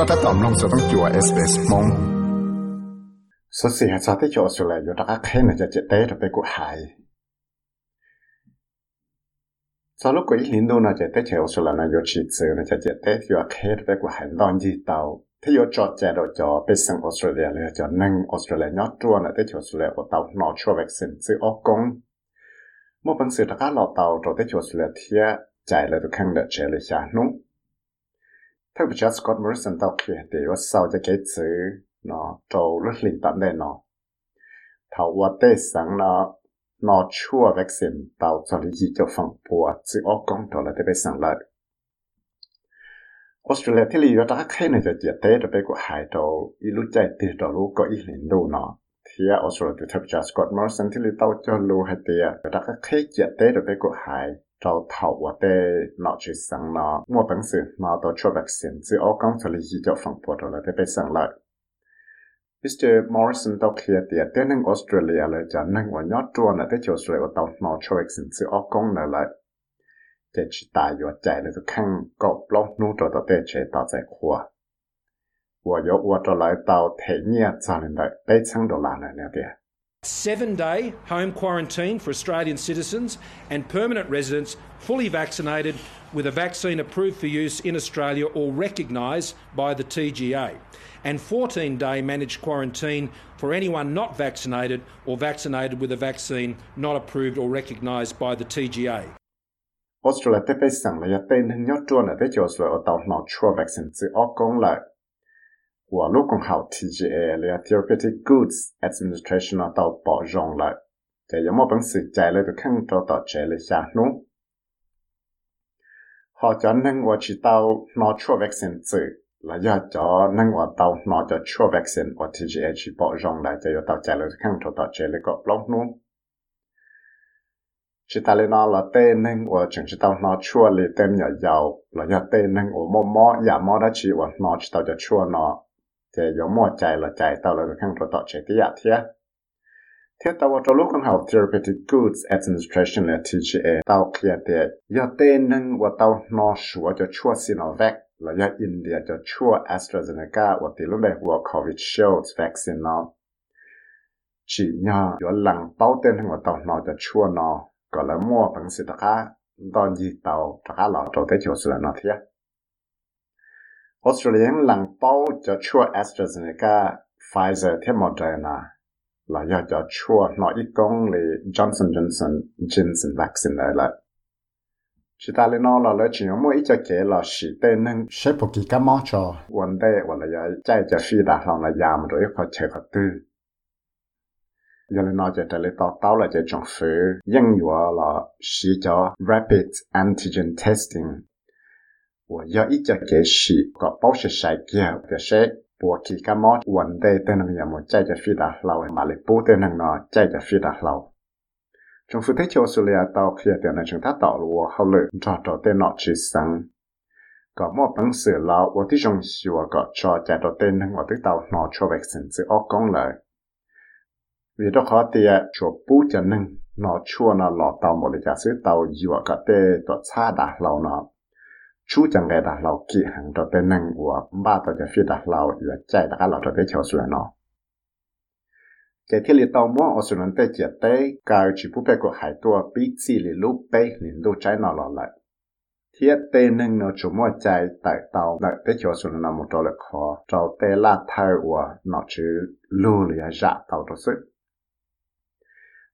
ก็ถ้าตอมลงจะต้องจัวเอสเอสมง số xì hạt sao thế chỗ số lại vô đặc khen là cho chết tế rồi bị cụ hại sau lúc quỷ lính đô nó chết tế chỗ số là nó vô chỉ sự nó cho chết tế thì khen bị cụ hại đòn gì tàu thế vô cho chết rồi cho bị sang Australia là cho nâng Australia nhót trua là tế chỗ số lại của tàu nó cho vaccine sự ốc công một bằng sự đặc lọ tàu rồi tế chỗ số lại thia chạy lại được khăn đợt trẻ lại xa nung theo bị Scott Morrison tàu kia thì có sau cho cái sự nó trâu rất lì tận đây nó thảo qua tê sáng nó nó chua vaccine tàu cho lý gì cho phòng bùa chỉ ở công đó là tê bê sáng lại. Australia thì lý do khai này cho tiệt tế đó bê của hai đầu ý lúc chạy tiệt đó lúc có ý liền đồ nó thì Australia thì thập cha Scott Morrison thì lý tàu cho lu hai tiệt đã khai tiệt tế đó bê của hai trâu thảo công. Morrison đọc kia tiệt tên năng Australia là cho năng và nhót trua là tới chỗ rồi và tàu cho việc sinh ở công là lại để chỉ tài và chạy là tôi khăn cọp lông nụ tàu để chế tàu chạy khoa và yếu và lại tàu thể nhẹ cho nên lại bây đồ là này nè tiệt seven day home quarantine for Australian citizens and permanent residents fully vaccinated with a vaccine approved for use in Australia or recognised by the TGA, and 14 day managed quarantine for anyone not vaccinated or vaccinated with a vaccine not approved or recognised by the TGA. Australia và lúc học TGA là Therapeutic Goods Administration ở tàu bỏ rong lại để có một bằng sự chạy lại được nâng chỉ tàu nó chua vaccine từ là do cho nâng và tàu nó cho vaccine và TGA chỉ bỏ rong lại cho được cho tàu chỉ nó là tên nâng chỉ tao là thì mò chạy là chạy tao là được khăn cho tao chạy tí thế thế tao lúc con học therapeutic goods administration là TGA tàu kia thì do tên nâng và tàu nó sửa cho chua Sinovac là do India cho chua AstraZeneca và tỷ lúc này của COVID Shield vaccine nó chỉ nhờ do lăng bao tên của tàu nó cho chua nó gọi là mua bằng sự tất cả đòn gì tàu tất cả lọ trâu tới chỗ sửa nó thiệt Australian làng bao cho chua AstraZeneca Pfizer thêm Moderna là do cho chua nó ít công là Johnson Johnson Johnson vaccine này lại. Chỉ ta lên nó là lấy chỉ mỗi ít cho kế là sĩ tên nên sẽ phục kỳ cá mó cho. Vấn đề hoặc là chạy cho phi đạt lòng là giảm rồi có chạy có tư. Giờ lên nói cho trả lời tao tao là cho trong nhưng vừa là sử cho rapid antigen testing và giờ ít cho cái sử có bảo sự sai kia cái sẽ bộ kỳ cái mót vấn đề tên là nhà một chạy cho phi đạt lâu mà lại bố tên là nó chạy cho phi đạt lâu trong phứ thế cho Australia tao khi tiền là chúng ta tạo lúa hậu lực cho cho tên nó chỉ sang có một bằng sự lão và tí trong hiệu có cho chạy cho tên là ngõ tức tàu nó cho vaccine sự ốc công lợi vì đó khó thì chỗ bố cho nên nó chua nó lọ tàu một cái giả sử tàu dùa cả tê tổ xa đà lâu nó chú chẳng cái đà lâu kỳ hàng cho tê năng của ba tổ cho phi đà lâu và chạy đà lâu cho tới chiều xuống nó. Cái thiết lý tàu mua ở xuống nó tới chiều tới cái chỉ phụ bê của hải tua bị xì lì lúc bê lì lúc chạy nó lọ lại. Thiết tê nâng nó chủ mua chạy tại tàu lại tới chiều xuống nó một trò lực khó, trò tê là thay của nó chứ lưu lì dạ tàu cho sức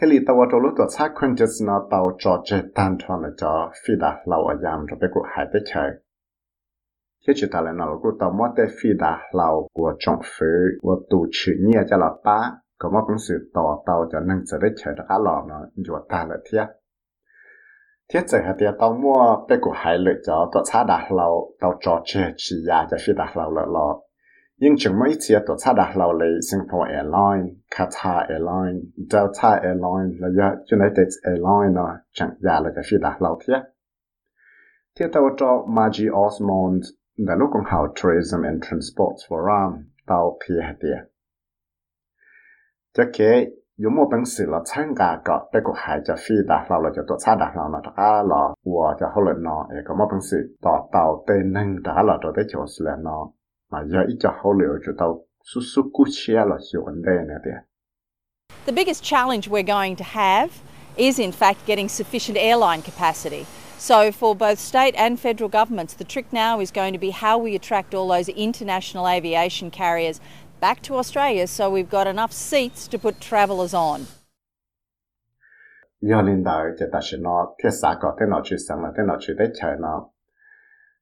thế li tàu cho lúc đó xác quan trọng nó tao cho chế tan thon là cho phi đã lâu ở giam cho bé của hai bé chơi thế chỉ ta là nó của ta mất cái phi đã lâu của trong phứ của tụ chữ nhia cho là ba có một cũng sự tỏ tao cho nên sẽ đấy chơi được cả lò nó cho ta là thiệt, thế giờ hạt tiền tao mua bé của hai lợi cho tao xác đã lâu tao cho chế chỉ ya cho phi đã lâu là lò ยิ่งจึงไม่เสียตัวชาดาเราเลยสิงคโปร์แอร์ไลน์คาตาแอร์ไลน์เดลต้าแอร์ไลน์และยะยูไนเต็ดแอร์ไลน์เนาะจังยาเลยจะฟีดาเราเทียเทียตัวจอมาจีออสมอนด์แต่ลูกของเขา Tourism and Transport Forum เตาเพียเตียจะเคยมัวเป็นสื่อละช่างกาก็ได้ก็หายจะฟีดาเราเลยจะตัวชาดาเราเนาะถ้าเราวัวจะเขาเลยนอเอก็มัวเป็นสื่อต่อเตาเต้นหนึ่งถ้าเราจะได้โจสเลยเนาะ vấn đề này đấy The biggest challenge we're going to have is, in fact, getting sufficient airline capacity. So, for both state and federal governments, the trick now is going to be how we attract all those international aviation carriers back to Australia so we've got enough seats to put travellers on. giờ lên đời chỉ ta sẽ nó thiết xã có thế nào chỉ sang là thế nào chỉ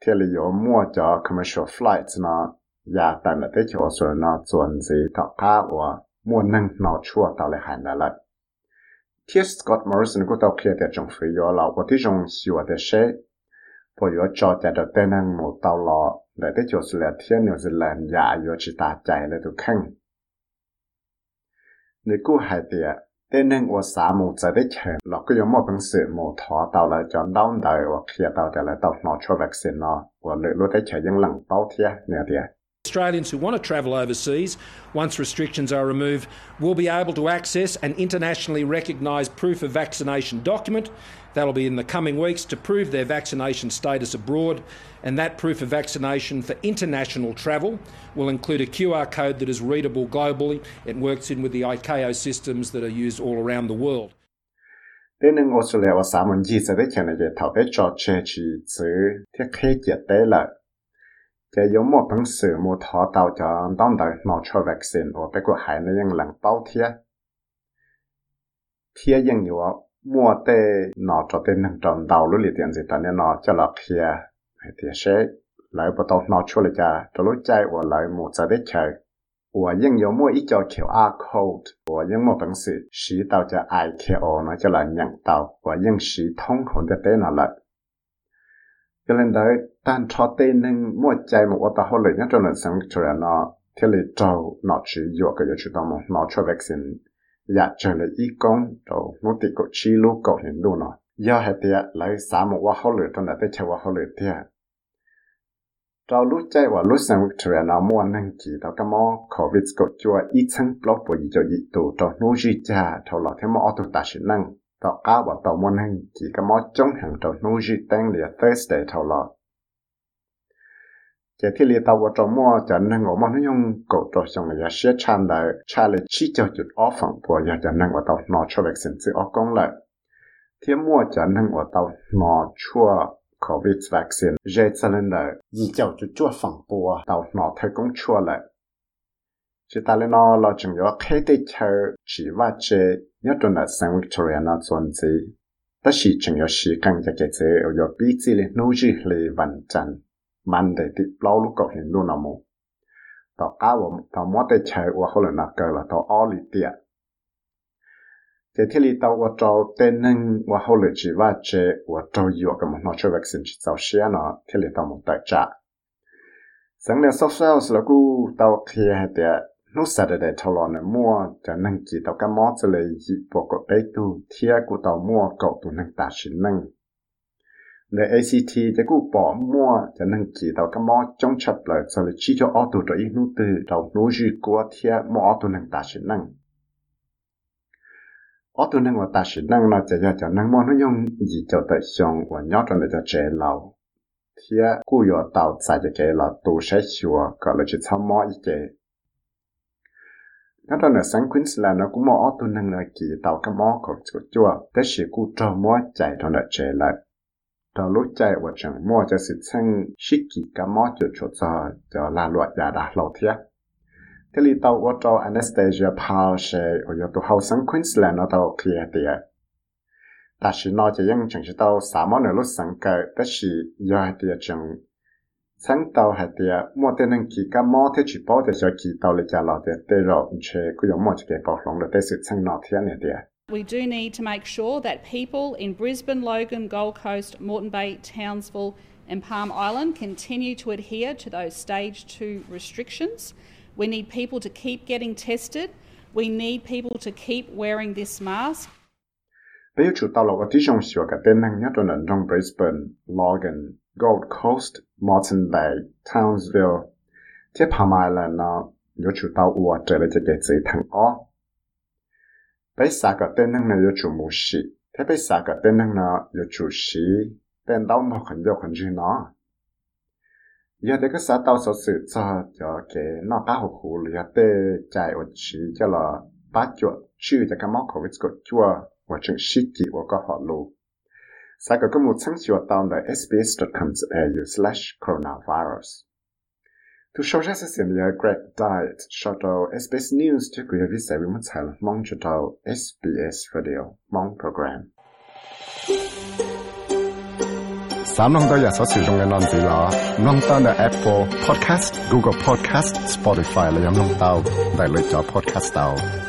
thế là có mua cho commercial flights nó ya tận là tới chỗ rồi nó chuẩn gì thọ cá và mua nâng nó chua tao lại hành lại Thiết Scott Morrison của tao kia thì trong phía yo là có ที่ trong xíu để xe bỏ yo cho cho được tên nâng một tàu lọ để tới chỗ là thiên New Zealand ya yo chỉ ta chạy là tụ khăn nếu cô hai thì tên nâng của xã một giờ đấy chờ nó cứ giống một bằng sự một thọ tàu lại chọn đau đời hoặc khi tàu thì lại tàu nó cho vaccine nó. Và lựa lúc đấy chờ những lần tàu thiệt nè thiệt Australians who want to travel overseas, once restrictions are removed, will be able to access an internationally recognised proof of vaccination document. That'll be in the coming weeks to prove their vaccination status abroad, and that proof of vaccination for international travel will include a QR code that is readable globally. It works in with the ICAO systems that are used all around the world. Tên nâng Australia và xã mình gì sẽ đấy chờ này thảo bé trò chơi chỉ giữ thiết kế dịch tế lợi cái giống một bằng sự một thọ tàu cho đón đợi nó cho vaccine và bé của hải nó ยัง lần bao thiệt thiệt ยัง nhiều mua tê nó cho tên nâng tròn đầu lúc liệt tiền gì ta nên nó cho lọc kia thì sẽ lại bắt đầu nó cho lại cha cho lúc chạy và lại một giờ đấy chơi 我应有么一叫 QR code，我应么本事使到这 IKO 呢，就来nhận到我应使通红的电脑了。cho nên đấy tan cho tên nên mua chạy một ô tô hồi lửa nhất trong lần sống cho nó thế là trâu nó chỉ dựa cái chủ động một nó cho vaccine. Dạ trở lại y công rồi nó thì có chi lú có hình đủ nó do hệ tiệt lấy xã một quá hồi lửa trong đó tới chơi quá hồi lửa tiệt trâu lúc chạy và lúc sống Victoria nó mua năng chỉ tao cái mò COVID có chua ít chân block bởi cho dị tụ trâu nô gì cha trâu lọ thêm mò auto ta sĩ năng. Tao cá và tao mua năng chỉ cái mò trong hàng trâu nô gì tăng lìa Thursday trâu lọ cái thiết lý tàu vào trong mua cho nên ngủ mà nó dùng cổ trò xong là sẽ chăn lại cha lại chỉ cho chút off phẳng của giờ cho nên vào tàu nó cho việc sinh sự ở công lợi. Thế mua cho nên vào tàu nó chua covid vaccine dễ cho nên là gì cho chút chua phẳng của tàu nó thấy cũng chua lại. Chỉ ta lên nó là chừng yếu khi để chờ chỉ và chế nhớ trong là Saint Victoria nó chuẩn gì tất chỉ chừng yếu sĩ cần cho cái chế ở yếu bị gì lên nô gì lì vận chân man de ti plau lu ko hin lu na mo to ka wo để chơi và chai wa ho le là ka la to all li tia te thi li tao wa trao te neng wa ho le chi wa che wa trao yo ka mo no che vaccine chi tao xia na thi tao mo ta cha sang le soft sales la ku tao khia ha te mua cha nang chi tao cái mo che le yi po ko pe tu thia ku tao mua ko tu nang ta shin nang le ACTจะกูbỏ mua cho nên chỉ tàu cái mò trong chập lại sau là chỉ cho ô tô rồi nút từ đầu nút gì của thiệt mò ô tô năng ta sẽ năng ô tô năng và ta sẽ năng là chỉ cho cho năng mò nó dùng gì cho tới xong và nhớ trong để cho trẻ lâu thiệtกูyo tàu sai cho trẻ là tu sẽ sửa gọi là chỉ tham mò ý chế nó trong là sáng Queensland nó cũng mò ô tô năng là kỳ tàu cái mò của chúa chúa tới sựกูcho mò chạy trong để trẻ lại Tao lúc chạy và chẳng mua cho sự chân shiki cả mò cho cho cho cho là luật giả đã lâu thiệt thế li tao có cho Anastasia Paul sẽ ở chỗ tụ hậu sang Queensland ở tao kia tiệt ta chỉ nói cho những chẳng chỉ tao sao mà nó lúc sang cái ta chỉ giờ tiệt chẳng. Sang tao hay tiệt mua tên năng kỳ cả mò thế chỉ bảo để cho kỳ tao lấy trả lọ tiệt tê rồi chế cứ giống mua cho cái bảo lòng để sự chân nó thiệt này tiệt We do need to make sure that people in Brisbane, Logan, Gold Coast, Moreton Bay, Townsville, and Palm Island continue to adhere to those stage two restrictions. We need people to keep getting tested. We need people to keep wearing this mask. Brisbane, Logan, Gold Coast, Moreton Bay, Townsville. Thế Palm Island. Bây xa cả tên năng này có chủ mù sĩ. Thế bây xa cả tên năng nó có chủ sĩ. Tên đau mà khẩn vô khẩn dư nó. giờ thế cái xã tao sở sự cho cho cái nó ba hộp hủ là tê chạy ở chỉ cho là ba chuột chữ cho cái móc khẩu với cái chua và chừng shit kỳ và có họ lù. Sa có một sáng chùa tao là sbs.com.au/coronavirus sbs.com.au slash coronavirus. Tu show ra sẽ là Greg Diet, cho tàu SBS News cho quý vị sẽ bị mất thảo mong cho tàu SBS Radio mong program. 三弄到日所使用嘅单字啦，弄到嘅 Apple Podcast、Google Podcast、Spotify 嚟饮弄到，嚟嚟咗 Podcast 到。